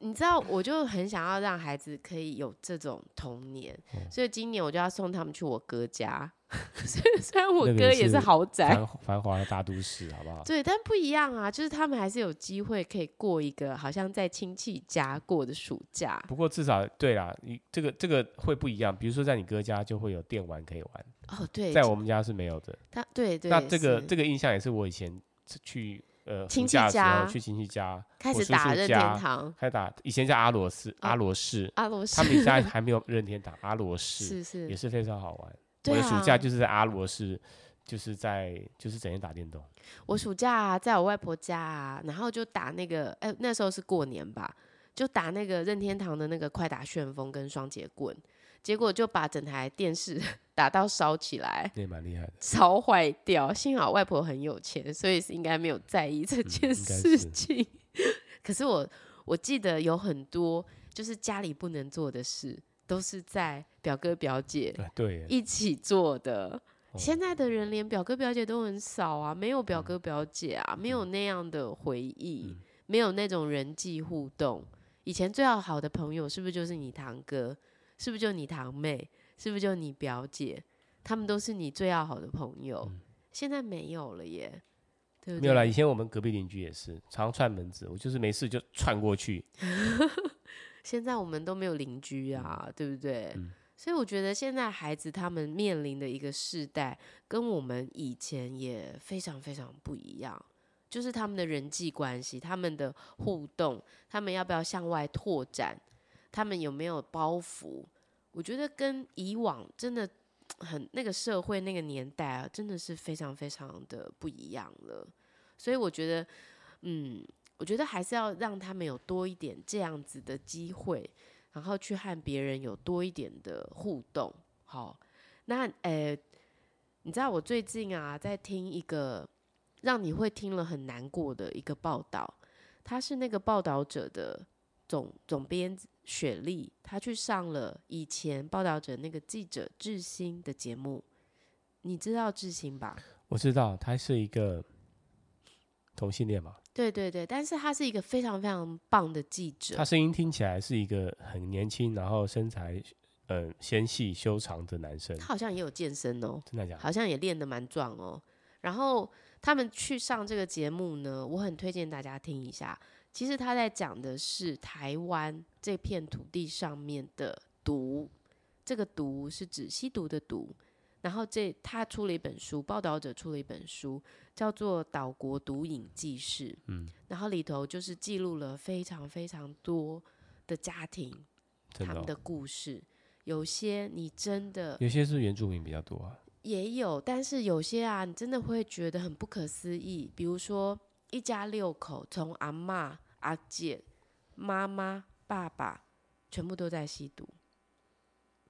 你知道，我就很想要让孩子可以有这种童年，嗯、所以今年我就要送他们去我哥家。[laughs] 虽然我哥也是豪宅，繁繁华的大都市，好不好？对，但不一样啊，就是他们还是有机会可以过一个好像在亲戚家过的暑假。不过至少对啦，你这个这个会不一样。比如说在你哥家就会有电玩可以玩，哦，对，在我们家是没有的。他对对，那这个这个印象也是我以前去。呃，亲戚家去亲戚家，开始打任天堂，开始打以前叫阿罗斯，阿罗士，阿罗士，他们现在 [laughs] 还没有任天堂，阿罗士是是也是非常好玩。我的暑假就是在阿罗士，就是在就是整天打电动。我暑假在我外婆家，然后就打那个，哎，那时候是过年吧，就打那个任天堂的那个快打旋风跟双截棍。结果就把整台电视打到烧起来，也蛮厉害的，烧坏掉。幸好外婆很有钱，所以是应该没有在意这件事情。嗯、是可是我我记得有很多就是家里不能做的事，都是在表哥表姐对一起做的。啊、现在的人连表哥表姐都很少啊，没有表哥表姐啊，嗯、没有那样的回忆，嗯、没有那种人际互动。以前最要好的朋友是不是就是你堂哥？是不是就你堂妹？是不是就你表姐？他们都是你最要好的朋友。嗯、现在没有了耶，对不对？没有啦。以前我们隔壁邻居也是常串门子，我就是没事就串过去。[laughs] 现在我们都没有邻居啊，嗯、对不对？嗯、所以我觉得现在孩子他们面临的一个世代，跟我们以前也非常非常不一样。就是他们的人际关系、他们的互动，他们要不要向外拓展？他们有没有包袱？我觉得跟以往真的很那个社会那个年代啊，真的是非常非常的不一样了。所以我觉得，嗯，我觉得还是要让他们有多一点这样子的机会，然后去和别人有多一点的互动。好，那呃，你知道我最近啊在听一个让你会听了很难过的一个报道，他是那个报道者的总总编雪莉，她去上了以前报道者那个记者志兴的节目，你知道志兴吧？我知道，他是一个同性恋嘛。对对对，但是他是一个非常非常棒的记者。他声音听起来是一个很年轻，然后身材呃纤细修长的男生。他好像也有健身哦，真的假的？好像也练得蛮壮哦。然后他们去上这个节目呢，我很推荐大家听一下。其实他在讲的是台湾这片土地上面的毒，这个毒是指吸毒的毒。然后这他出了一本书，报道者出了一本书，叫做《岛国毒瘾纪事》。嗯，然后里头就是记录了非常非常多的家庭，他们的故事。有些你真的，有些是原住民比较多啊，也有，但是有些啊，你真的会觉得很不可思议。比如说一家六口，从阿嬷、阿姐、妈妈、爸爸，全部都在吸毒。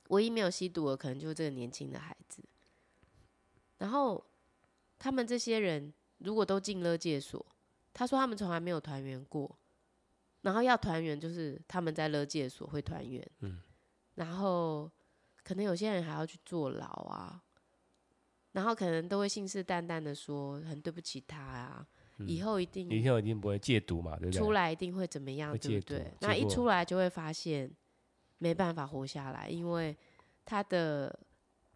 唯一没有吸毒的，可能就是这个年轻的孩子。然后他们这些人如果都进了戒所，他说他们从来没有团圆过。然后要团圆，就是他们在勒戒所会团圆。嗯。然后可能有些人还要去坐牢啊。然后可能都会信誓旦旦的说很对不起他啊，嗯、以后一定以后一定不会戒毒嘛，对不对？出来一定会怎么样，对不对？那一出来就会发现。没办法活下来，因为他的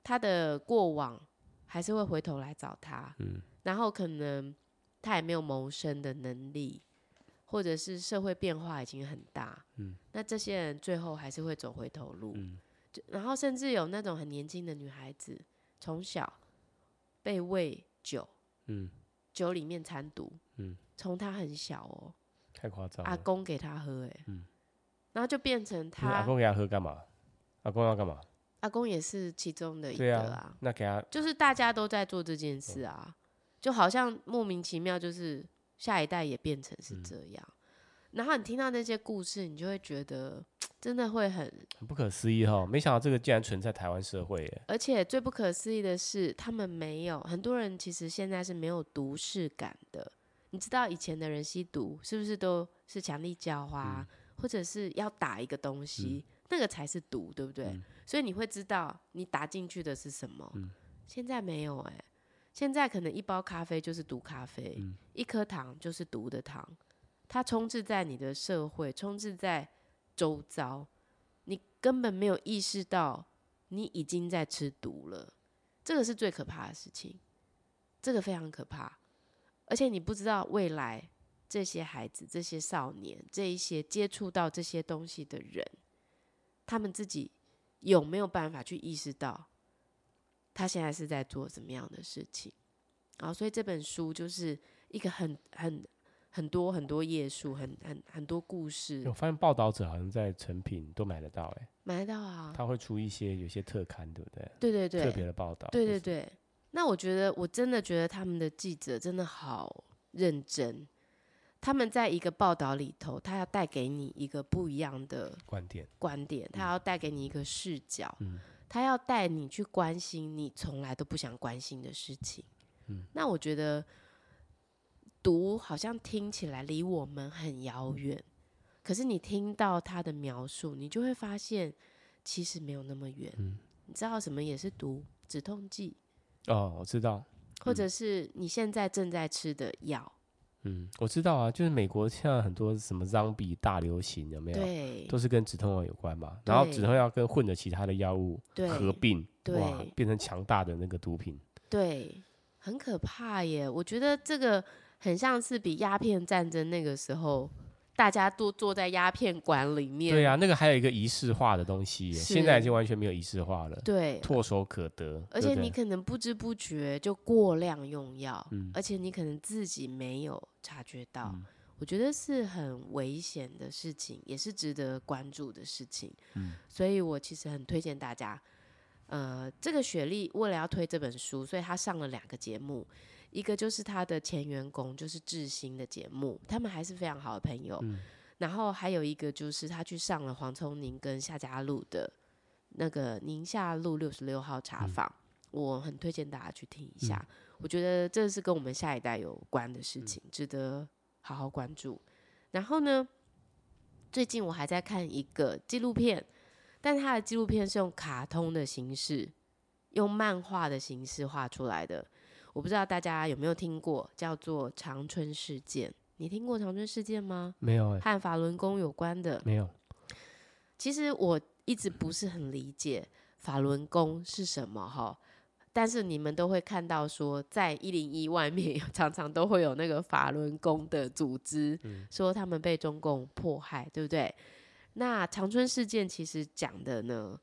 他的过往还是会回头来找他，嗯，然后可能他也没有谋生的能力，或者是社会变化已经很大，嗯，那这些人最后还是会走回头路，嗯，然后甚至有那种很年轻的女孩子，从小被喂酒，嗯，酒里面掺毒，嗯，从他很小哦，太夸张，阿公给他喝，哎，嗯。然后就变成他阿公给他喝干嘛？阿公要干嘛？阿公也是其中的一个啊。啊那给他就是大家都在做这件事啊，嗯、就好像莫名其妙，就是下一代也变成是这样。嗯、然后你听到那些故事，你就会觉得真的会很很不可思议哈！没想到这个竟然存在台湾社会耶。而且最不可思议的是，他们没有很多人其实现在是没有毒视感的。你知道以前的人吸毒是不是都是强力胶啊？嗯或者是要打一个东西，嗯、那个才是毒，对不对？嗯、所以你会知道你打进去的是什么。嗯、现在没有哎、欸，现在可能一包咖啡就是毒咖啡，嗯、一颗糖就是毒的糖，它充斥在你的社会，充斥在周遭，你根本没有意识到你已经在吃毒了。这个是最可怕的事情，这个非常可怕，而且你不知道未来。这些孩子、这些少年、这一些接触到这些东西的人，他们自己有没有办法去意识到，他现在是在做什么样的事情？然后，所以这本书就是一个很、很、很多、很多页数，很、很、很多故事。我发现报道者好像在成品都买得到，哎，买得到啊。他会出一些有些特刊，对不对？对对对，特别的报道。对对对。那我觉得，我真的觉得他们的记者真的好认真。他们在一个报道里头，他要带给你一个不一样的观点，观点，他要带给你一个视角，嗯，他要带你去关心你从来都不想关心的事情，嗯，那我觉得毒好像听起来离我们很遥远，可是你听到他的描述，你就会发现其实没有那么远，嗯，你知道什么也是毒？止痛剂？哦，我知道，或者是你现在正在吃的药。嗯，我知道啊，就是美国现在很多什么 zombie 大流行有没有？对，都是跟止痛药有关嘛。然后止痛药跟混着其他的药物合并，对，哇，变成强大的那个毒品。对，很可怕耶。我觉得这个很像是比鸦片战争那个时候。大家都坐在鸦片馆里面。对呀、啊，那个还有一个仪式化的东西，现在已经完全没有仪式化了。对，唾手可得。而且你可能不知不觉就过量用药，嗯、而且你可能自己没有察觉到。嗯、我觉得是很危险的事情，也是值得关注的事情。嗯、所以我其实很推荐大家，呃，这个雪莉为了要推这本书，所以她上了两个节目。一个就是他的前员工，就是智兴的节目，他们还是非常好的朋友。嗯、然后还有一个就是他去上了黄聪宁跟夏家路的那个宁夏路六十六号茶坊，嗯、我很推荐大家去听一下。嗯、我觉得这是跟我们下一代有关的事情，嗯、值得好好关注。然后呢，最近我还在看一个纪录片，但他的纪录片是用卡通的形式，用漫画的形式画出来的。我不知道大家有没有听过，叫做长春事件。你听过长春事件吗？没有、欸。和法轮功有关的？没有。其实我一直不是很理解法轮功是什么哈，但是你们都会看到说，在一零一外面 [laughs] 常常都会有那个法轮功的组织，嗯、说他们被中共迫害，对不对？那长春事件其实讲的呢，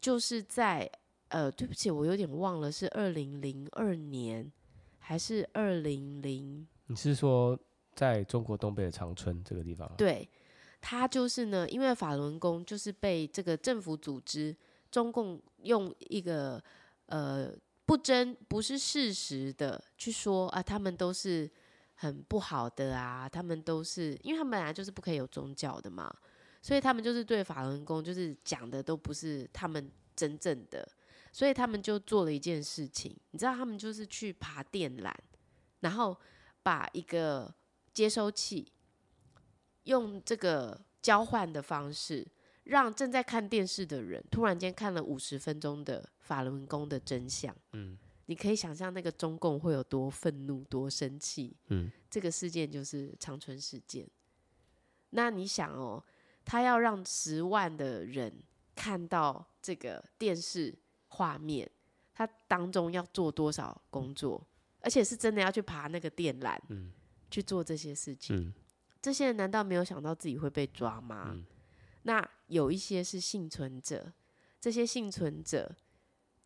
就是在呃，对不起，我有点忘了是二零零二年还是二零零？你是说？在中国东北的长春这个地方，对，他就是呢，因为法轮功就是被这个政府组织中共用一个呃不真不是事实的去说啊，他们都是很不好的啊，他们都是因为他们本来就是不可以有宗教的嘛，所以他们就是对法轮功就是讲的都不是他们真正的，所以他们就做了一件事情，你知道他们就是去爬电缆，然后把一个。接收器用这个交换的方式，让正在看电视的人突然间看了五十分钟的法轮功的真相。嗯，你可以想象那个中共会有多愤怒、多生气。嗯，这个事件就是长春事件。那你想哦，他要让十万的人看到这个电视画面，他当中要做多少工作？而且是真的要去爬那个电缆。嗯。去做这些事情，嗯、这些人难道没有想到自己会被抓吗？嗯、那有一些是幸存者，这些幸存者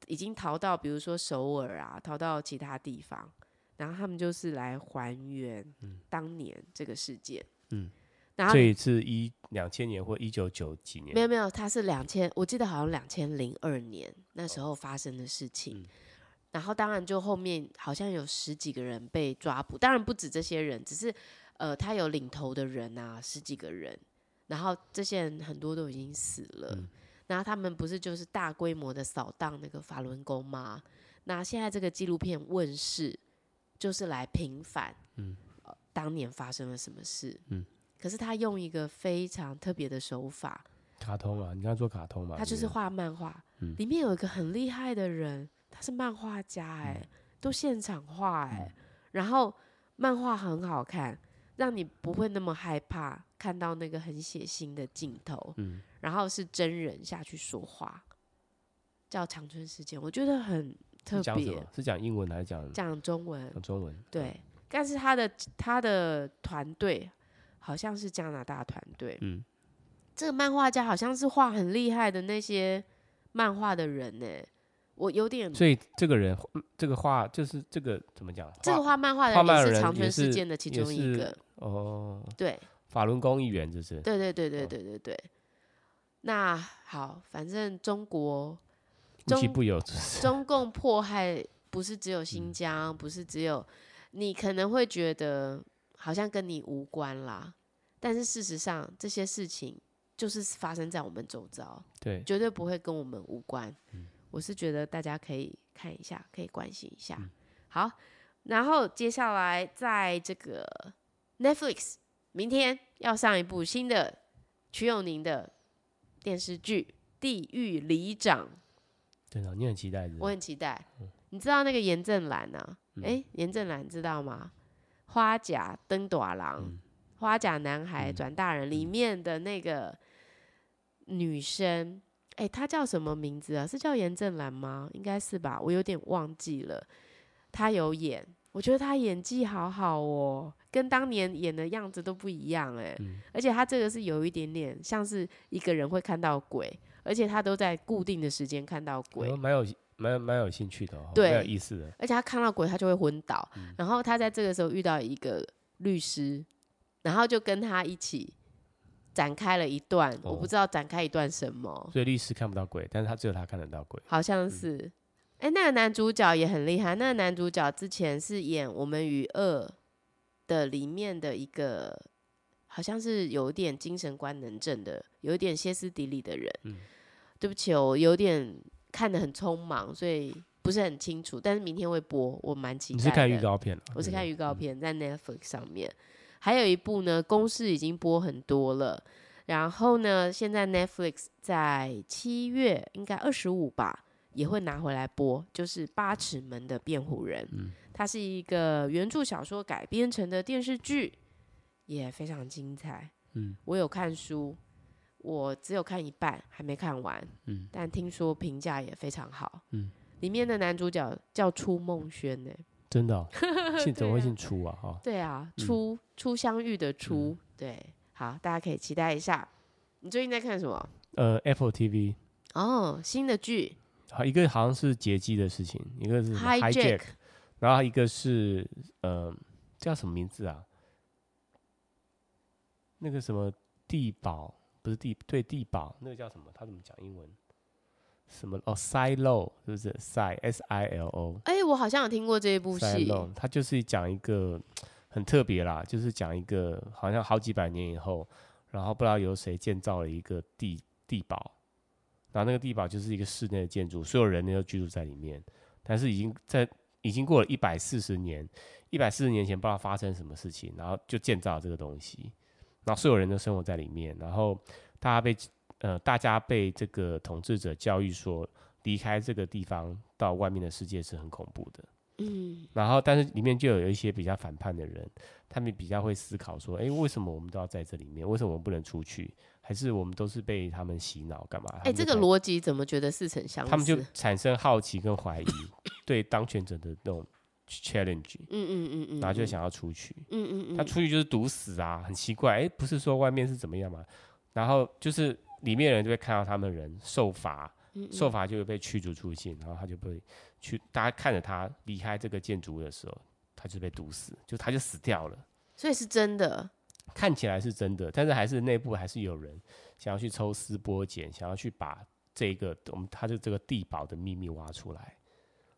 已经逃到，比如说首尔啊，逃到其他地方，然后他们就是来还原当年这个事件。嗯，然后这一次一两千年或一九九几年？没有没有，他是两千，我记得好像两千零二年那时候发生的事情。然后当然就后面好像有十几个人被抓捕，当然不止这些人，只是呃他有领头的人啊，十几个人，然后这些人很多都已经死了，嗯、然后他们不是就是大规模的扫荡那个法轮功吗？那现在这个纪录片问世，就是来平反，嗯、呃，当年发生了什么事，嗯，可是他用一个非常特别的手法，卡通啊，你刚才说卡通嘛，他就是画漫画，嗯、里面有一个很厉害的人。他是漫画家哎、欸，嗯、都现场画哎、欸，嗯、然后漫画很好看，让你不会那么害怕看到那个很血腥的镜头。嗯、然后是真人下去说话，叫长春事件，我觉得很特别。是讲英文还是讲讲中文？讲中文。对，嗯、但是他的他的团队好像是加拿大团队。嗯，这个漫画家好像是画很厉害的那些漫画的人呢、欸。我有点，所以这个人，这个画就是这个怎么讲？这个画漫画的人也是长春事件的其中一个哦。对，法轮功一员就是。对对对对对对对。哦、那好，反正中国中不有中共迫害不是只有新疆，嗯、不是只有你可能会觉得好像跟你无关啦，但是事实上这些事情就是发生在我们周遭，对，绝对不会跟我们无关。嗯我是觉得大家可以看一下，可以关心一下。嗯、好，然后接下来在这个 Netflix 明天要上一部新的曲永宁的电视剧《地狱里长》。对的，你很期待是是？我很期待。嗯、你知道那个严正兰呢？哎、嗯，严正兰知道吗？花甲登短郎，嗯、花甲男孩转大人里面的那个女生。哎，她叫什么名字啊？是叫严正兰吗？应该是吧，我有点忘记了。她有演，我觉得她演技好好哦，跟当年演的样子都不一样哎。嗯、而且她这个是有一点点像是一个人会看到鬼，而且她都在固定的时间看到鬼，蛮有蛮蛮有兴趣的，哦对，蛮有意思的。而且他看到鬼，他就会昏倒，嗯、然后他在这个时候遇到一个律师，然后就跟他一起。展开了一段，哦、我不知道展开一段什么。所以律师看不到鬼，但是他只有他看得到鬼。好像是，哎、嗯欸，那个男主角也很厉害。那个男主角之前是演《我们与恶》的里面的一个好像是有点精神官能症的，有一点歇斯底里的人。嗯，对不起，我有点看得很匆忙，所以不是很清楚。但是明天会播，我蛮期待的。你是看预告片？我是看预告片，在 Netflix 上面。嗯、还有一部呢，公式已经播很多了。然后呢，现在 Netflix 在七月应该二十五吧，也会拿回来播，就是《八尺门的辩护人》。嗯，它是一个原著小说改编成的电视剧，也非常精彩。嗯，我有看书，我只有看一半，还没看完。嗯，但听说评价也非常好。嗯，里面的男主角叫初梦轩呢，真的、哦？[laughs] 姓怎么会姓初啊？哈，对啊，初初相遇的初，嗯、对。好，大家可以期待一下。你最近在看什么？呃，Apple TV。哦，新的剧。好，一个好像是劫机的事情，一个是 Hijack，然后一个是呃，叫什么名字啊？那个什么地堡，不是地，对地堡，那个叫什么？他怎么讲英文？什么哦，Silo 是不是？Si S I L O。哎、欸，我好像有听过这一部戏。Silo，它就是讲一个。很特别啦，就是讲一个好像好几百年以后，然后不知道由谁建造了一个地地堡，然后那个地堡就是一个室内的建筑，所有人呢都居住在里面，但是已经在已经过了一百四十年，一百四十年前不知道发生什么事情，然后就建造了这个东西，然后所有人都生活在里面，然后大家被呃大家被这个统治者教育说，离开这个地方到外面的世界是很恐怖的。嗯，然后但是里面就有一些比较反叛的人，他们比较会思考说，哎，为什么我们都要在这里面？为什么我们不能出去？还是我们都是被他们洗脑干嘛？哎，这个逻辑怎么觉得似曾相识？他们就产生好奇跟怀疑，对当权者的那种 challenge，嗯嗯嗯嗯，然后就想要出去，嗯嗯嗯，他出去就是堵死啊，很奇怪，哎，不是说外面是怎么样嘛？然后就是里面的人就会看到他们人受罚，受罚就会被驱逐出境，然后他就被。去，大家看着他离开这个建筑物的时候，他就被毒死，就他就死掉了。所以是真的，看起来是真的，但是还是内部还是有人想要去抽丝剥茧，想要去把这个我们他的这个地堡的秘密挖出来。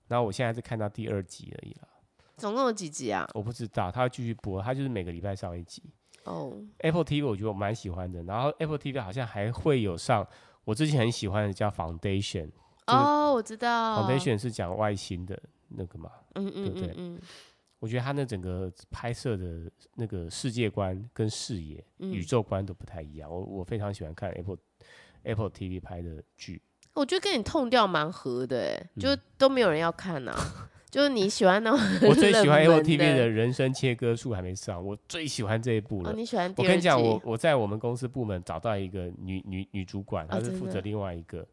然后我现在是看到第二集而已了。总共有几集啊？我不知道，他会继续播，他就是每个礼拜上一集。哦、oh。Apple TV 我觉得我蛮喜欢的，然后 Apple TV 好像还会有上我之前很喜欢的叫 Foundation。哦、oh，我知道。Foundation 是讲外星的那个嘛，嗯嗯，对不对？嗯，我觉得他那整个拍摄的那个世界观跟视野、嗯、宇宙观都不太一样。我我非常喜欢看 Apple Apple TV 拍的剧。我觉得跟你痛调蛮合的，哎、嗯，就都没有人要看呐、啊。[laughs] 就是你喜欢那种我最喜欢 Apple TV 的人生切割术还没上，我最喜欢这一部了。哦、你喜欢？我跟你讲，我我在我们公司部门找到一个女女女主管，她是负责另外一个。哦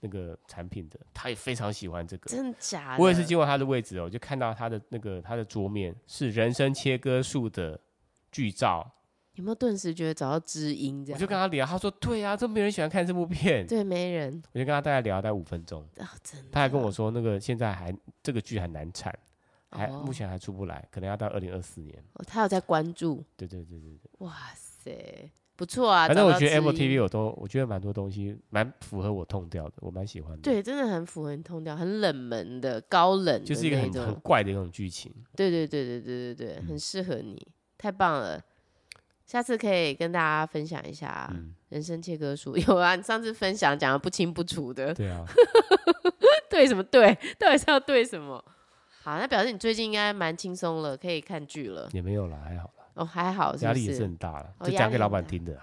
那个产品的，她也非常喜欢这个，真的假的？我也是经过她的位置哦，我就看到她的那个她的桌面是人生切割术的剧照，有没有顿时觉得找到知音？这样，我就跟他聊，他说对啊，这没人喜欢看这部片，对，没人。我就跟他大概聊了大概五分钟，哦，真的。他还跟我说，那个现在还这个剧还难产，还、哦、目前还出不来，可能要到二零二四年。哦，他有在关注。对对对对对。哇塞。不错啊，反正我觉得 Apple TV 我都，我觉得蛮多东西蛮符合我痛调的，我蛮喜欢的。对，真的很符合你痛调，很冷门的高冷的，就是一个很很怪的一种剧情。对对对对对对对，很适合你，嗯，太棒了。下次可以跟大家分享一下人生切割术，[laughs] 有啊，你上次分享讲的不清不楚的。对啊，[laughs] 对什么对？到底是要对什么？好，那表示你最近应该蛮轻松了，可以看剧了。也没有啦，还好啦。哦，还好是是，压力也是很大了，就讲给老板听的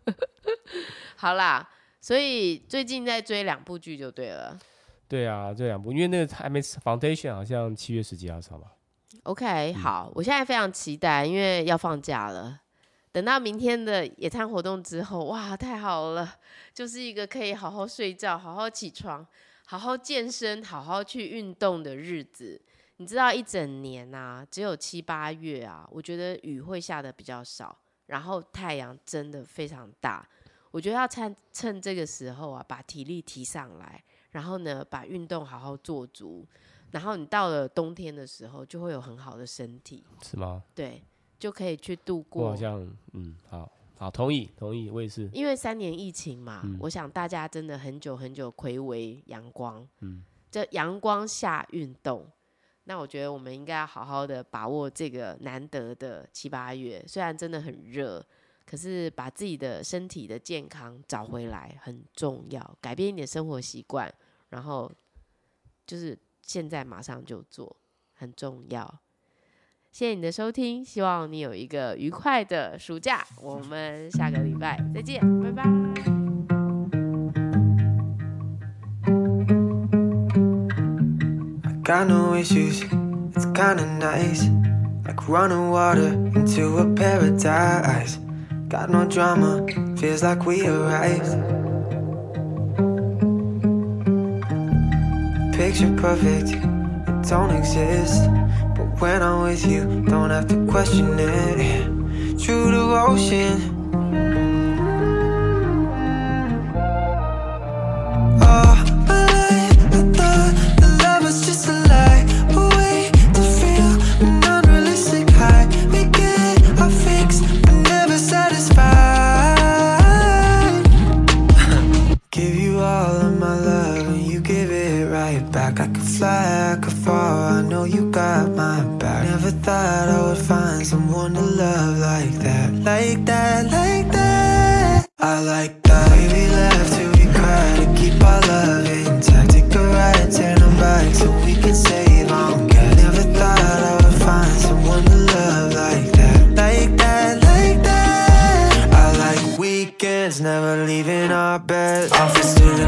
[laughs] 好啦，所以最近在追两部剧就对了。对啊，这两部，因为那个还没 Foundation，好像七月十几号上吧。OK，好、嗯，我现在非常期待，因为要放假了。等到明天的野餐活动之后，哇，太好了，就是一个可以好好睡觉、好好起床、好好健身、好好去运动的日子。你知道一整年啊，只有七八月啊，我觉得雨会下的比较少，然后太阳真的非常大。我觉得要趁趁这个时候啊，把体力提上来，然后呢，把运动好好做足，然后你到了冬天的时候，就会有很好的身体，是吗？对，就可以去度过。我好像嗯，好好同意同意，我也是。因为三年疫情嘛，嗯、我想大家真的很久很久睽违阳光，嗯，这阳光下运动。那我觉得我们应该要好好的把握这个难得的七八月，虽然真的很热，可是把自己的身体的健康找回来很重要，改变一点生活习惯，然后就是现在马上就做，很重要。谢谢你的收听，希望你有一个愉快的暑假。我们下个礼拜再见，拜拜。When I'm with you, don't have to question it. True devotion. back. I could fly, I could fall, I know you got my back. Never thought I would find someone to love like that. Like that, like that. I like that. We laugh till we cry to keep our love intact. Take a ride, turn on back so we can save on gas Never thought I would find someone to love like that. Like that, like that. I like weekends, never leaving our bed. Office to